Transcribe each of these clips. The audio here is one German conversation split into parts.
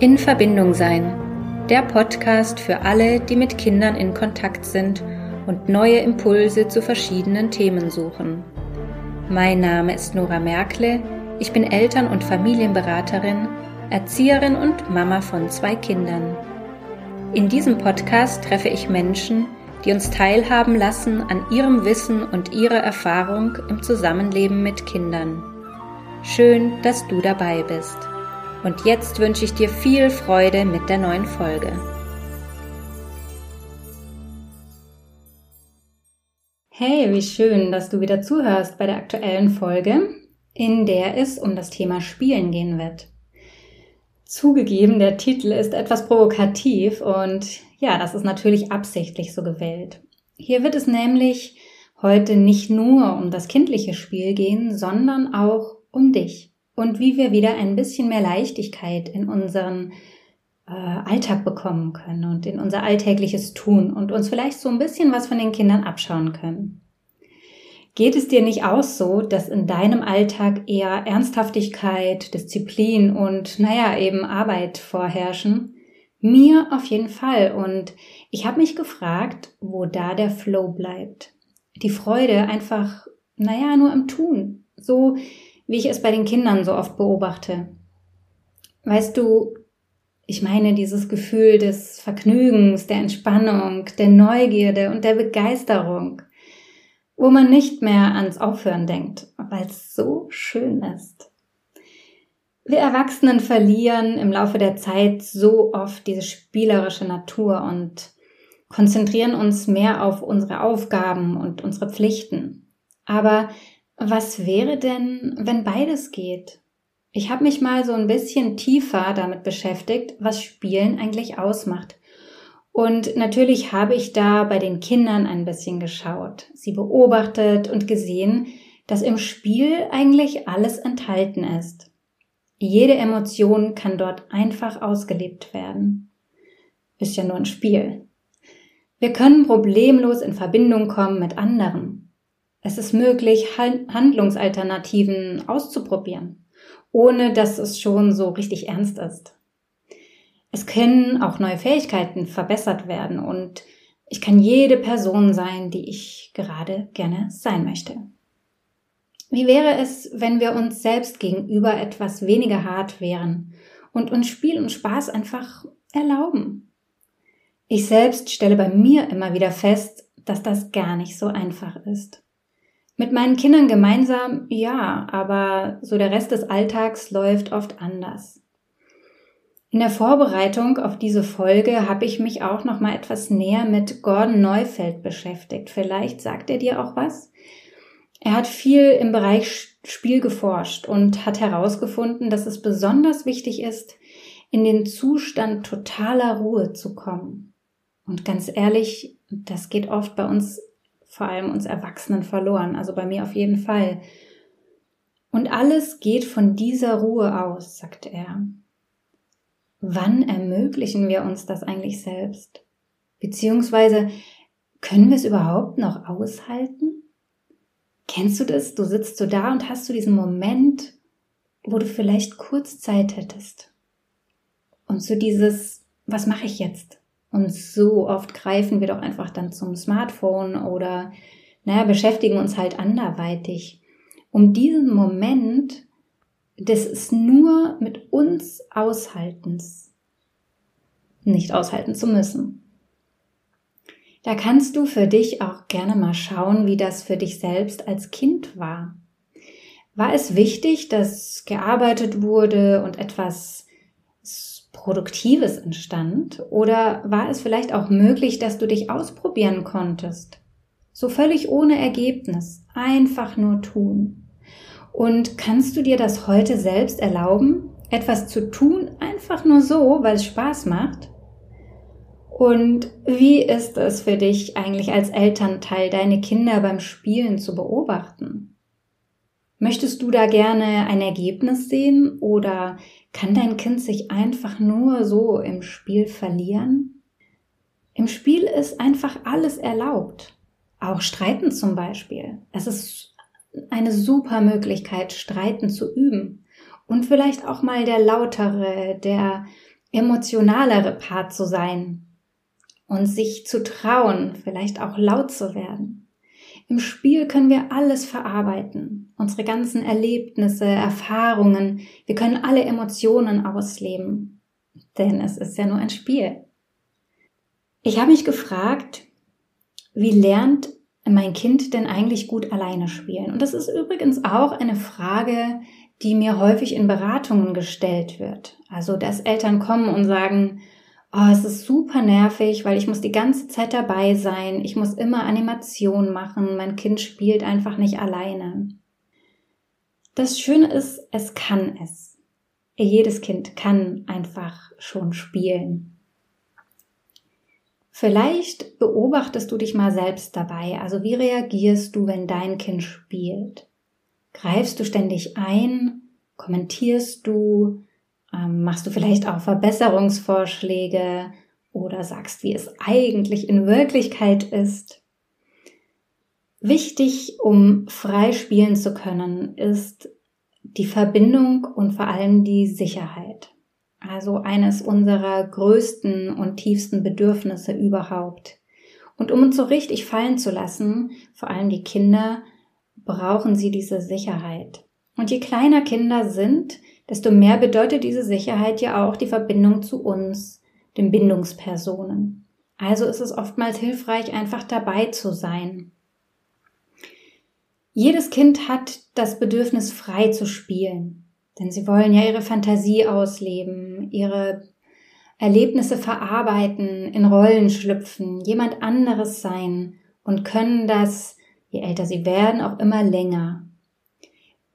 In Verbindung sein. Der Podcast für alle, die mit Kindern in Kontakt sind und neue Impulse zu verschiedenen Themen suchen. Mein Name ist Nora Merkle. Ich bin Eltern- und Familienberaterin, Erzieherin und Mama von zwei Kindern. In diesem Podcast treffe ich Menschen, die uns teilhaben lassen an ihrem Wissen und ihrer Erfahrung im Zusammenleben mit Kindern. Schön, dass du dabei bist. Und jetzt wünsche ich dir viel Freude mit der neuen Folge. Hey, wie schön, dass du wieder zuhörst bei der aktuellen Folge, in der es um das Thema Spielen gehen wird. Zugegeben, der Titel ist etwas provokativ und ja, das ist natürlich absichtlich so gewählt. Hier wird es nämlich heute nicht nur um das kindliche Spiel gehen, sondern auch um dich und wie wir wieder ein bisschen mehr Leichtigkeit in unseren äh, Alltag bekommen können und in unser alltägliches Tun und uns vielleicht so ein bisschen was von den Kindern abschauen können. Geht es dir nicht auch so, dass in deinem Alltag eher Ernsthaftigkeit, Disziplin und naja, eben Arbeit vorherrschen? Mir auf jeden Fall. Und ich habe mich gefragt, wo da der Flow bleibt. Die Freude einfach, naja, nur im Tun. So wie ich es bei den Kindern so oft beobachte. Weißt du, ich meine dieses Gefühl des Vergnügens, der Entspannung, der Neugierde und der Begeisterung, wo man nicht mehr ans Aufhören denkt, weil es so schön ist. Wir Erwachsenen verlieren im Laufe der Zeit so oft diese spielerische Natur und konzentrieren uns mehr auf unsere Aufgaben und unsere Pflichten. Aber was wäre denn, wenn beides geht? Ich habe mich mal so ein bisschen tiefer damit beschäftigt, was Spielen eigentlich ausmacht. Und natürlich habe ich da bei den Kindern ein bisschen geschaut, sie beobachtet und gesehen, dass im Spiel eigentlich alles enthalten ist. Jede Emotion kann dort einfach ausgelebt werden. Ist ja nur ein Spiel. Wir können problemlos in Verbindung kommen mit anderen. Es ist möglich, Handlungsalternativen auszuprobieren, ohne dass es schon so richtig ernst ist. Es können auch neue Fähigkeiten verbessert werden und ich kann jede Person sein, die ich gerade gerne sein möchte. Wie wäre es, wenn wir uns selbst gegenüber etwas weniger hart wären und uns Spiel und Spaß einfach erlauben? Ich selbst stelle bei mir immer wieder fest, dass das gar nicht so einfach ist. Mit meinen Kindern gemeinsam, ja, aber so der Rest des Alltags läuft oft anders. In der Vorbereitung auf diese Folge habe ich mich auch noch mal etwas näher mit Gordon Neufeld beschäftigt. Vielleicht sagt er dir auch was. Er hat viel im Bereich Spiel geforscht und hat herausgefunden, dass es besonders wichtig ist, in den Zustand totaler Ruhe zu kommen. Und ganz ehrlich, das geht oft bei uns vor allem uns Erwachsenen verloren, also bei mir auf jeden Fall. Und alles geht von dieser Ruhe aus, sagte er. Wann ermöglichen wir uns das eigentlich selbst? Beziehungsweise können wir es überhaupt noch aushalten? Kennst du das? Du sitzt so da und hast du diesen Moment, wo du vielleicht kurz Zeit hättest. Und so dieses, was mache ich jetzt? Und so oft greifen wir doch einfach dann zum Smartphone oder, naja, beschäftigen uns halt anderweitig. Um diesen Moment des nur mit uns Aushaltens nicht aushalten zu müssen. Da kannst du für dich auch gerne mal schauen, wie das für dich selbst als Kind war. War es wichtig, dass gearbeitet wurde und etwas Produktives entstand? Oder war es vielleicht auch möglich, dass du dich ausprobieren konntest? So völlig ohne Ergebnis, einfach nur tun. Und kannst du dir das heute selbst erlauben, etwas zu tun, einfach nur so, weil es Spaß macht? Und wie ist es für dich eigentlich als Elternteil, deine Kinder beim Spielen zu beobachten? Möchtest du da gerne ein Ergebnis sehen oder kann dein Kind sich einfach nur so im Spiel verlieren? Im Spiel ist einfach alles erlaubt. Auch Streiten zum Beispiel. Es ist eine super Möglichkeit, Streiten zu üben und vielleicht auch mal der lautere, der emotionalere Part zu sein und sich zu trauen, vielleicht auch laut zu werden. Im Spiel können wir alles verarbeiten, unsere ganzen Erlebnisse, Erfahrungen, wir können alle Emotionen ausleben, denn es ist ja nur ein Spiel. Ich habe mich gefragt, wie lernt mein Kind denn eigentlich gut alleine spielen? Und das ist übrigens auch eine Frage, die mir häufig in Beratungen gestellt wird. Also, dass Eltern kommen und sagen, oh, es ist super nervig, weil ich muss die ganze Zeit dabei sein, ich muss immer Animation machen, mein Kind spielt einfach nicht alleine. Das Schöne ist, es kann es. Jedes Kind kann einfach schon spielen. Vielleicht beobachtest du dich mal selbst dabei. Also wie reagierst du, wenn dein Kind spielt? Greifst du ständig ein? Kommentierst du? Ähm, machst du vielleicht auch Verbesserungsvorschläge? Oder sagst, wie es eigentlich in Wirklichkeit ist? Wichtig, um frei spielen zu können, ist die Verbindung und vor allem die Sicherheit also eines unserer größten und tiefsten Bedürfnisse überhaupt. Und um uns so richtig fallen zu lassen, vor allem die Kinder, brauchen sie diese Sicherheit. Und je kleiner Kinder sind, desto mehr bedeutet diese Sicherheit ja auch die Verbindung zu uns, den Bindungspersonen. Also ist es oftmals hilfreich, einfach dabei zu sein. Jedes Kind hat das Bedürfnis, frei zu spielen. Denn sie wollen ja ihre Fantasie ausleben, ihre Erlebnisse verarbeiten, in Rollen schlüpfen, jemand anderes sein und können das, je älter sie werden, auch immer länger.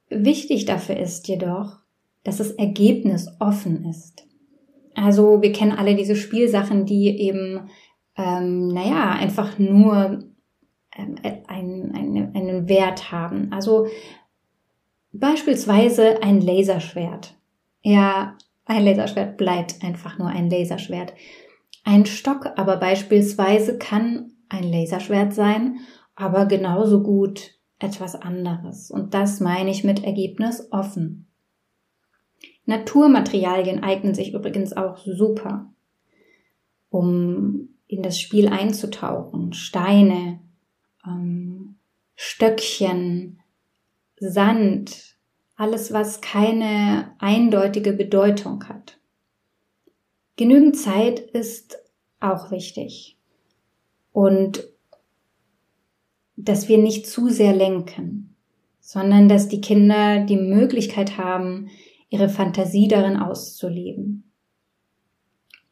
Wichtig dafür ist jedoch, dass das Ergebnis offen ist. Also wir kennen alle diese Spielsachen, die eben, ähm, naja, einfach nur ähm, einen, einen, einen Wert haben. Also Beispielsweise ein Laserschwert. Ja, ein Laserschwert bleibt einfach nur ein Laserschwert. Ein Stock aber beispielsweise kann ein Laserschwert sein, aber genauso gut etwas anderes. Und das meine ich mit Ergebnis offen. Naturmaterialien eignen sich übrigens auch super, um in das Spiel einzutauchen. Steine, ähm, Stöckchen, Sand, alles, was keine eindeutige Bedeutung hat. Genügend Zeit ist auch wichtig. Und dass wir nicht zu sehr lenken, sondern dass die Kinder die Möglichkeit haben, ihre Fantasie darin auszuleben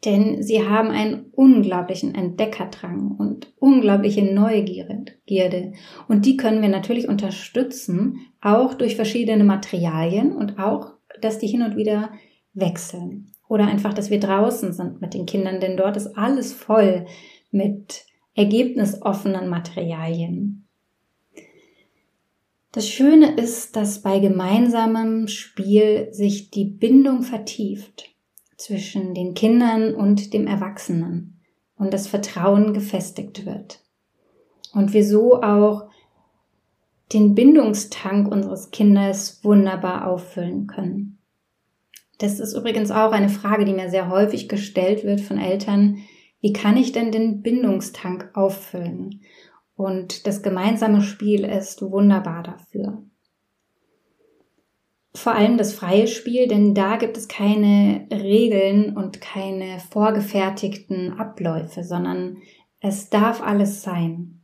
denn sie haben einen unglaublichen Entdeckerdrang und unglaubliche Neugierde. Und die können wir natürlich unterstützen, auch durch verschiedene Materialien und auch, dass die hin und wieder wechseln. Oder einfach, dass wir draußen sind mit den Kindern, denn dort ist alles voll mit ergebnisoffenen Materialien. Das Schöne ist, dass bei gemeinsamem Spiel sich die Bindung vertieft zwischen den Kindern und dem Erwachsenen und das Vertrauen gefestigt wird. Und wir so auch den Bindungstank unseres Kindes wunderbar auffüllen können. Das ist übrigens auch eine Frage, die mir sehr häufig gestellt wird von Eltern. Wie kann ich denn den Bindungstank auffüllen? Und das gemeinsame Spiel ist wunderbar dafür vor allem das freie Spiel, denn da gibt es keine Regeln und keine vorgefertigten Abläufe, sondern es darf alles sein.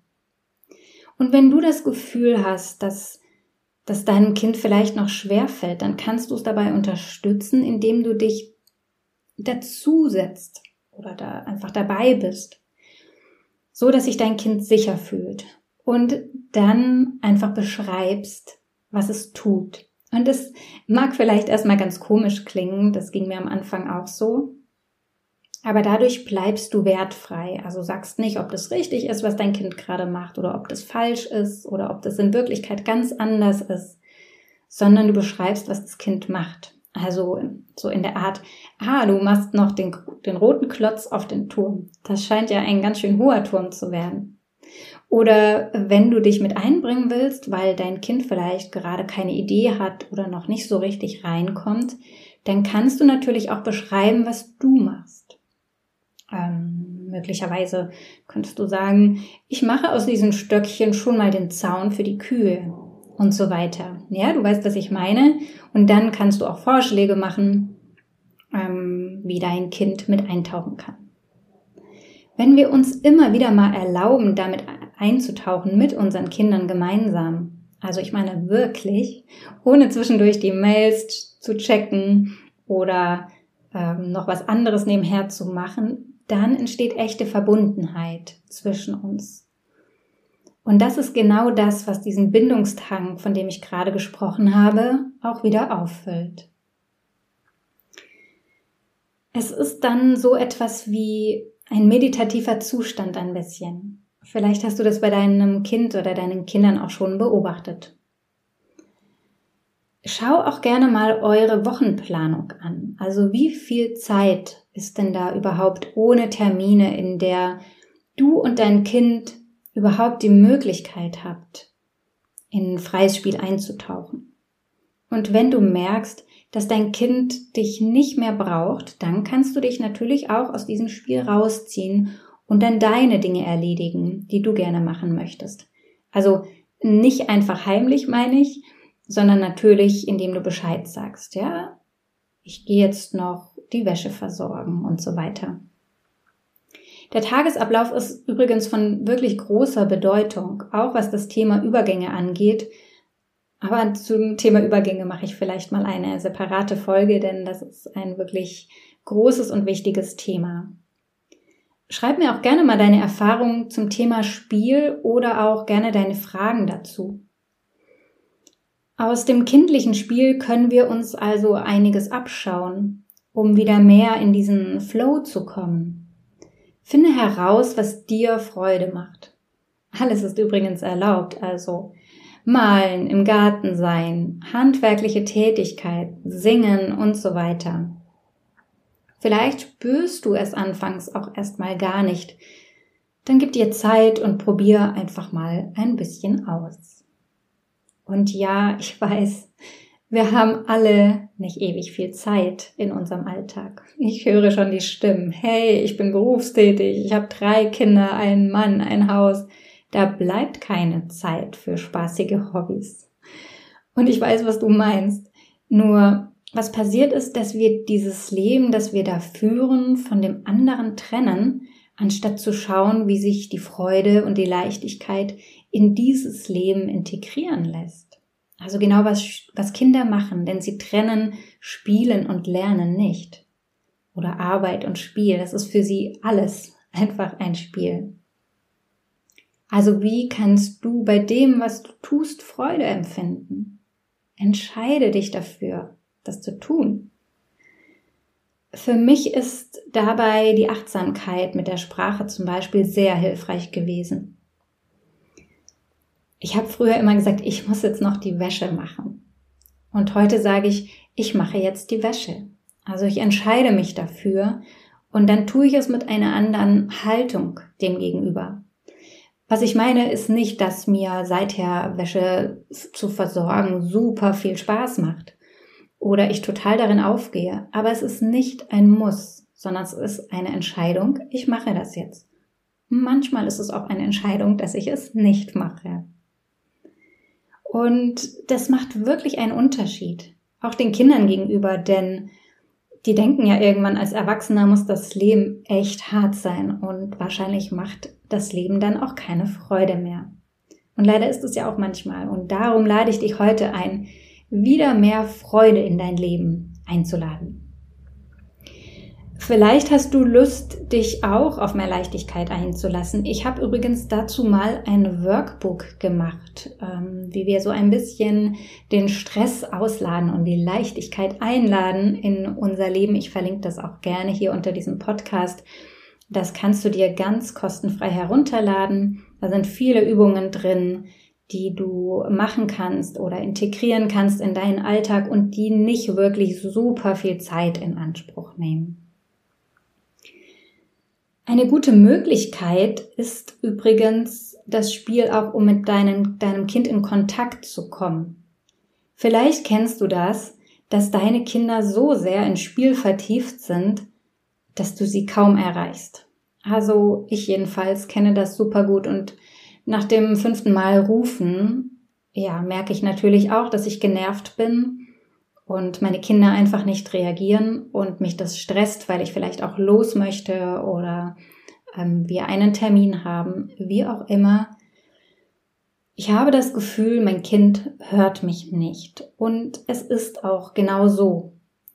Und wenn du das Gefühl hast, dass, dass deinem Kind vielleicht noch schwer fällt, dann kannst du es dabei unterstützen, indem du dich dazusetzt oder da einfach dabei bist, so dass sich dein Kind sicher fühlt und dann einfach beschreibst, was es tut und das mag vielleicht erstmal ganz komisch klingen, das ging mir am Anfang auch so. Aber dadurch bleibst du wertfrei. Also sagst nicht, ob das richtig ist, was dein Kind gerade macht oder ob das falsch ist oder ob das in Wirklichkeit ganz anders ist, sondern du beschreibst, was das Kind macht. Also so in der Art, ah, du machst noch den, den roten Klotz auf den Turm. Das scheint ja ein ganz schön hoher Turm zu werden. Oder wenn du dich mit einbringen willst, weil dein Kind vielleicht gerade keine Idee hat oder noch nicht so richtig reinkommt, dann kannst du natürlich auch beschreiben, was du machst. Ähm, möglicherweise könntest du sagen, ich mache aus diesen Stöckchen schon mal den Zaun für die Kühe und so weiter. Ja, du weißt, was ich meine. Und dann kannst du auch Vorschläge machen, ähm, wie dein Kind mit eintauchen kann. Wenn wir uns immer wieder mal erlauben, damit einzutauchen mit unseren Kindern gemeinsam, also ich meine wirklich, ohne zwischendurch die Mails zu checken oder ähm, noch was anderes nebenher zu machen, dann entsteht echte Verbundenheit zwischen uns. Und das ist genau das, was diesen Bindungstank, von dem ich gerade gesprochen habe, auch wieder auffüllt. Es ist dann so etwas wie ein meditativer Zustand ein bisschen. Vielleicht hast du das bei deinem Kind oder deinen Kindern auch schon beobachtet. Schau auch gerne mal eure Wochenplanung an. Also wie viel Zeit ist denn da überhaupt ohne Termine, in der du und dein Kind überhaupt die Möglichkeit habt, in freies Spiel einzutauchen? Und wenn du merkst, dass dein Kind dich nicht mehr braucht, dann kannst du dich natürlich auch aus diesem Spiel rausziehen und dann deine Dinge erledigen, die du gerne machen möchtest. Also nicht einfach heimlich, meine ich, sondern natürlich, indem du Bescheid sagst, ja, ich gehe jetzt noch die Wäsche versorgen und so weiter. Der Tagesablauf ist übrigens von wirklich großer Bedeutung, auch was das Thema Übergänge angeht, aber zum Thema Übergänge mache ich vielleicht mal eine separate Folge, denn das ist ein wirklich großes und wichtiges Thema. Schreib mir auch gerne mal deine Erfahrungen zum Thema Spiel oder auch gerne deine Fragen dazu. Aus dem kindlichen Spiel können wir uns also einiges abschauen, um wieder mehr in diesen Flow zu kommen. Finde heraus, was dir Freude macht. Alles ist übrigens erlaubt, also Malen, im Garten sein, handwerkliche Tätigkeit, singen und so weiter. Vielleicht spürst du es anfangs auch erstmal gar nicht. Dann gib dir Zeit und probier einfach mal ein bisschen aus. Und ja, ich weiß, wir haben alle nicht ewig viel Zeit in unserem Alltag. Ich höre schon die Stimmen. Hey, ich bin berufstätig, ich habe drei Kinder, einen Mann, ein Haus. Da bleibt keine Zeit für spaßige Hobbys. Und ich weiß, was du meinst. Nur, was passiert ist, dass wir dieses Leben, das wir da führen, von dem anderen trennen, anstatt zu schauen, wie sich die Freude und die Leichtigkeit in dieses Leben integrieren lässt. Also genau was, was Kinder machen, denn sie trennen Spielen und Lernen nicht. Oder Arbeit und Spiel, das ist für sie alles einfach ein Spiel. Also wie kannst du bei dem, was du tust, Freude empfinden? Entscheide dich dafür, das zu tun. Für mich ist dabei die Achtsamkeit mit der Sprache zum Beispiel sehr hilfreich gewesen. Ich habe früher immer gesagt, ich muss jetzt noch die Wäsche machen. Und heute sage ich, ich mache jetzt die Wäsche. Also ich entscheide mich dafür und dann tue ich es mit einer anderen Haltung dem gegenüber. Was ich meine, ist nicht, dass mir seither Wäsche zu versorgen super viel Spaß macht oder ich total darin aufgehe. Aber es ist nicht ein Muss, sondern es ist eine Entscheidung. Ich mache das jetzt. Manchmal ist es auch eine Entscheidung, dass ich es nicht mache. Und das macht wirklich einen Unterschied. Auch den Kindern gegenüber, denn die denken ja irgendwann, als Erwachsener muss das Leben echt hart sein und wahrscheinlich macht das Leben dann auch keine Freude mehr. Und leider ist es ja auch manchmal. Und darum lade ich dich heute ein, wieder mehr Freude in dein Leben einzuladen. Vielleicht hast du Lust, dich auch auf mehr Leichtigkeit einzulassen. Ich habe übrigens dazu mal ein Workbook gemacht, ähm, wie wir so ein bisschen den Stress ausladen und die Leichtigkeit einladen in unser Leben. Ich verlinke das auch gerne hier unter diesem Podcast. Das kannst du dir ganz kostenfrei herunterladen. Da sind viele Übungen drin, die du machen kannst oder integrieren kannst in deinen Alltag und die nicht wirklich super viel Zeit in Anspruch nehmen. Eine gute Möglichkeit ist übrigens das Spiel auch, um mit deinen, deinem Kind in Kontakt zu kommen. Vielleicht kennst du das, dass deine Kinder so sehr ins Spiel vertieft sind, dass du sie kaum erreichst. Also ich jedenfalls kenne das super gut und nach dem fünften Mal rufen, ja, merke ich natürlich auch, dass ich genervt bin und meine Kinder einfach nicht reagieren und mich das stresst, weil ich vielleicht auch los möchte oder ähm, wir einen Termin haben, wie auch immer. Ich habe das Gefühl, mein Kind hört mich nicht. Und es ist auch genau so.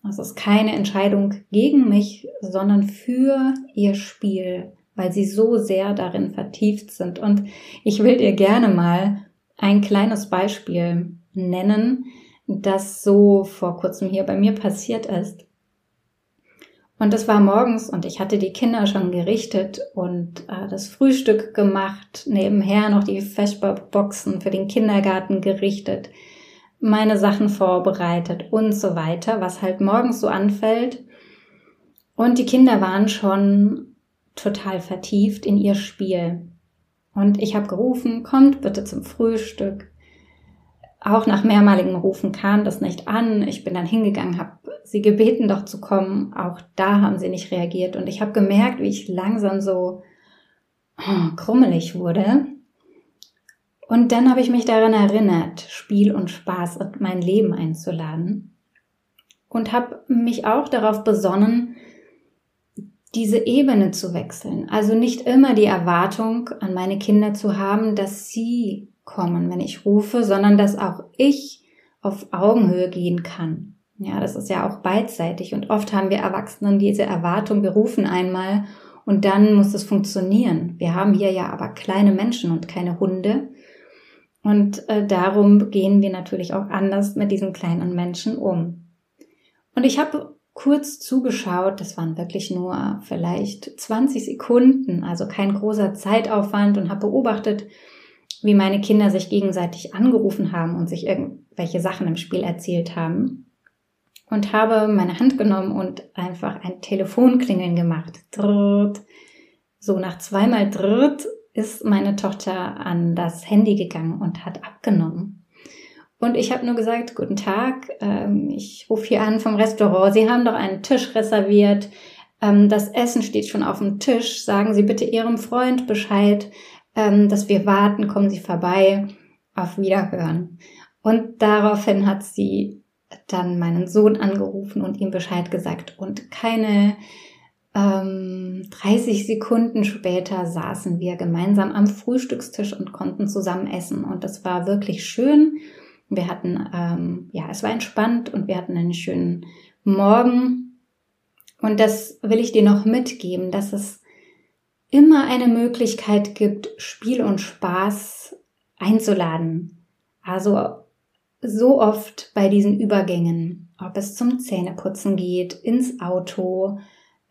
Es ist keine Entscheidung gegen mich, sondern für ihr Spiel, weil sie so sehr darin vertieft sind. Und ich will dir gerne mal ein kleines Beispiel nennen, das so vor kurzem hier bei mir passiert ist. Und es war morgens und ich hatte die Kinder schon gerichtet und äh, das Frühstück gemacht, nebenher noch die Vesperboxen für den Kindergarten gerichtet, meine Sachen vorbereitet und so weiter, was halt morgens so anfällt. Und die Kinder waren schon total vertieft in ihr Spiel. Und ich habe gerufen, kommt bitte zum Frühstück. Auch nach mehrmaligen Rufen kam das nicht an. Ich bin dann hingegangen, habe sie gebeten, doch zu kommen. Auch da haben sie nicht reagiert. Und ich habe gemerkt, wie ich langsam so oh, krummelig wurde. Und dann habe ich mich daran erinnert, Spiel und Spaß in mein Leben einzuladen. Und habe mich auch darauf besonnen, diese Ebene zu wechseln. Also nicht immer die Erwartung an meine Kinder zu haben, dass sie kommen, wenn ich rufe, sondern dass auch ich auf Augenhöhe gehen kann. Ja, das ist ja auch beidseitig und oft haben wir Erwachsenen diese Erwartung, wir rufen einmal und dann muss es funktionieren. Wir haben hier ja aber kleine Menschen und keine Hunde und äh, darum gehen wir natürlich auch anders mit diesen kleinen Menschen um. Und ich habe kurz zugeschaut, das waren wirklich nur vielleicht 20 Sekunden, also kein großer Zeitaufwand und habe beobachtet, wie meine Kinder sich gegenseitig angerufen haben und sich irgendwelche Sachen im Spiel erzählt haben. Und habe meine Hand genommen und einfach ein Telefonklingeln gemacht. Dritt. So nach zweimal dritt ist meine Tochter an das Handy gegangen und hat abgenommen. Und ich habe nur gesagt, guten Tag, ähm, ich rufe hier an vom Restaurant. Sie haben doch einen Tisch reserviert. Ähm, das Essen steht schon auf dem Tisch. Sagen Sie bitte Ihrem Freund Bescheid ähm, dass wir warten, kommen Sie vorbei, auf Wiederhören. Und daraufhin hat sie dann meinen Sohn angerufen und ihm Bescheid gesagt. Und keine ähm, 30 Sekunden später saßen wir gemeinsam am Frühstückstisch und konnten zusammen essen. Und das war wirklich schön. Wir hatten, ähm, ja, es war entspannt und wir hatten einen schönen Morgen. Und das will ich dir noch mitgeben, dass es immer eine Möglichkeit gibt, Spiel und Spaß einzuladen. Also so oft bei diesen Übergängen, ob es zum Zähneputzen geht, ins Auto,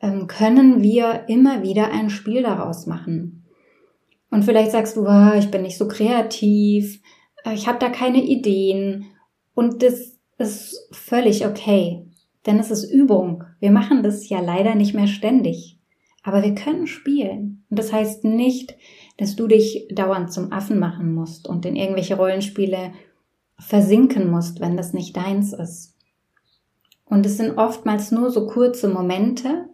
ähm, können wir immer wieder ein Spiel daraus machen. Und vielleicht sagst du, oh, ich bin nicht so kreativ, äh, ich habe da keine Ideen. Und das ist völlig okay, denn es ist Übung. Wir machen das ja leider nicht mehr ständig. Aber wir können spielen. Und das heißt nicht, dass du dich dauernd zum Affen machen musst und in irgendwelche Rollenspiele versinken musst, wenn das nicht deins ist. Und es sind oftmals nur so kurze Momente,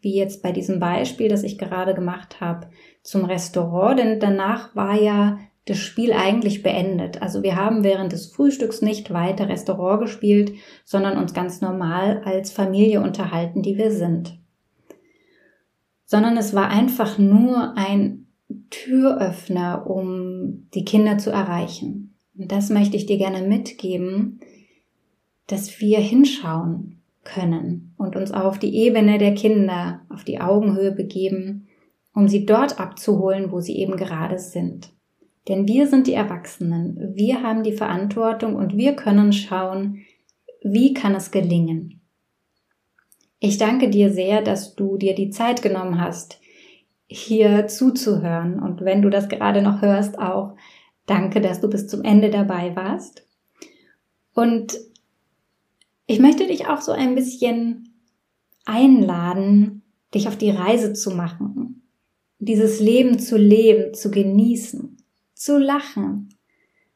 wie jetzt bei diesem Beispiel, das ich gerade gemacht habe, zum Restaurant, denn danach war ja das Spiel eigentlich beendet. Also wir haben während des Frühstücks nicht weiter Restaurant gespielt, sondern uns ganz normal als Familie unterhalten, die wir sind sondern es war einfach nur ein Türöffner, um die Kinder zu erreichen. Und das möchte ich dir gerne mitgeben, dass wir hinschauen können und uns auf die Ebene der Kinder, auf die Augenhöhe begeben, um sie dort abzuholen, wo sie eben gerade sind. Denn wir sind die Erwachsenen, wir haben die Verantwortung und wir können schauen, wie kann es gelingen. Ich danke dir sehr, dass du dir die Zeit genommen hast, hier zuzuhören. Und wenn du das gerade noch hörst, auch danke, dass du bis zum Ende dabei warst. Und ich möchte dich auch so ein bisschen einladen, dich auf die Reise zu machen. dieses Leben zu leben, zu genießen, zu lachen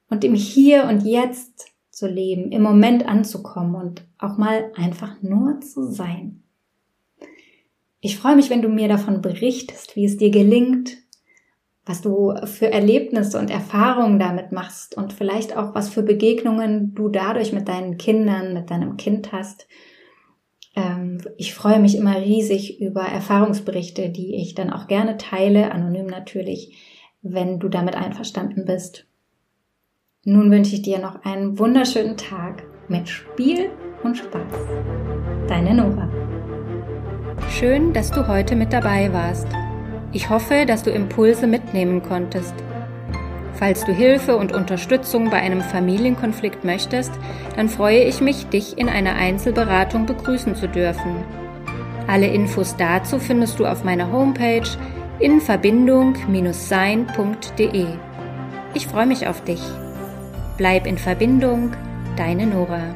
und im Hier und Jetzt zu leben, im Moment anzukommen und auch mal einfach nur zu sein. Ich freue mich, wenn du mir davon berichtest, wie es dir gelingt, was du für Erlebnisse und Erfahrungen damit machst und vielleicht auch was für Begegnungen du dadurch mit deinen Kindern, mit deinem Kind hast. Ähm, ich freue mich immer riesig über Erfahrungsberichte, die ich dann auch gerne teile, anonym natürlich, wenn du damit einverstanden bist. Nun wünsche ich dir noch einen wunderschönen Tag mit Spiel und Spaß. Deine Nora. Schön, dass du heute mit dabei warst. Ich hoffe, dass du Impulse mitnehmen konntest. Falls du Hilfe und Unterstützung bei einem Familienkonflikt möchtest, dann freue ich mich, dich in einer Einzelberatung begrüßen zu dürfen. Alle Infos dazu findest du auf meiner Homepage in verbindung-sein.de. Ich freue mich auf dich. Bleib in Verbindung, deine Nora.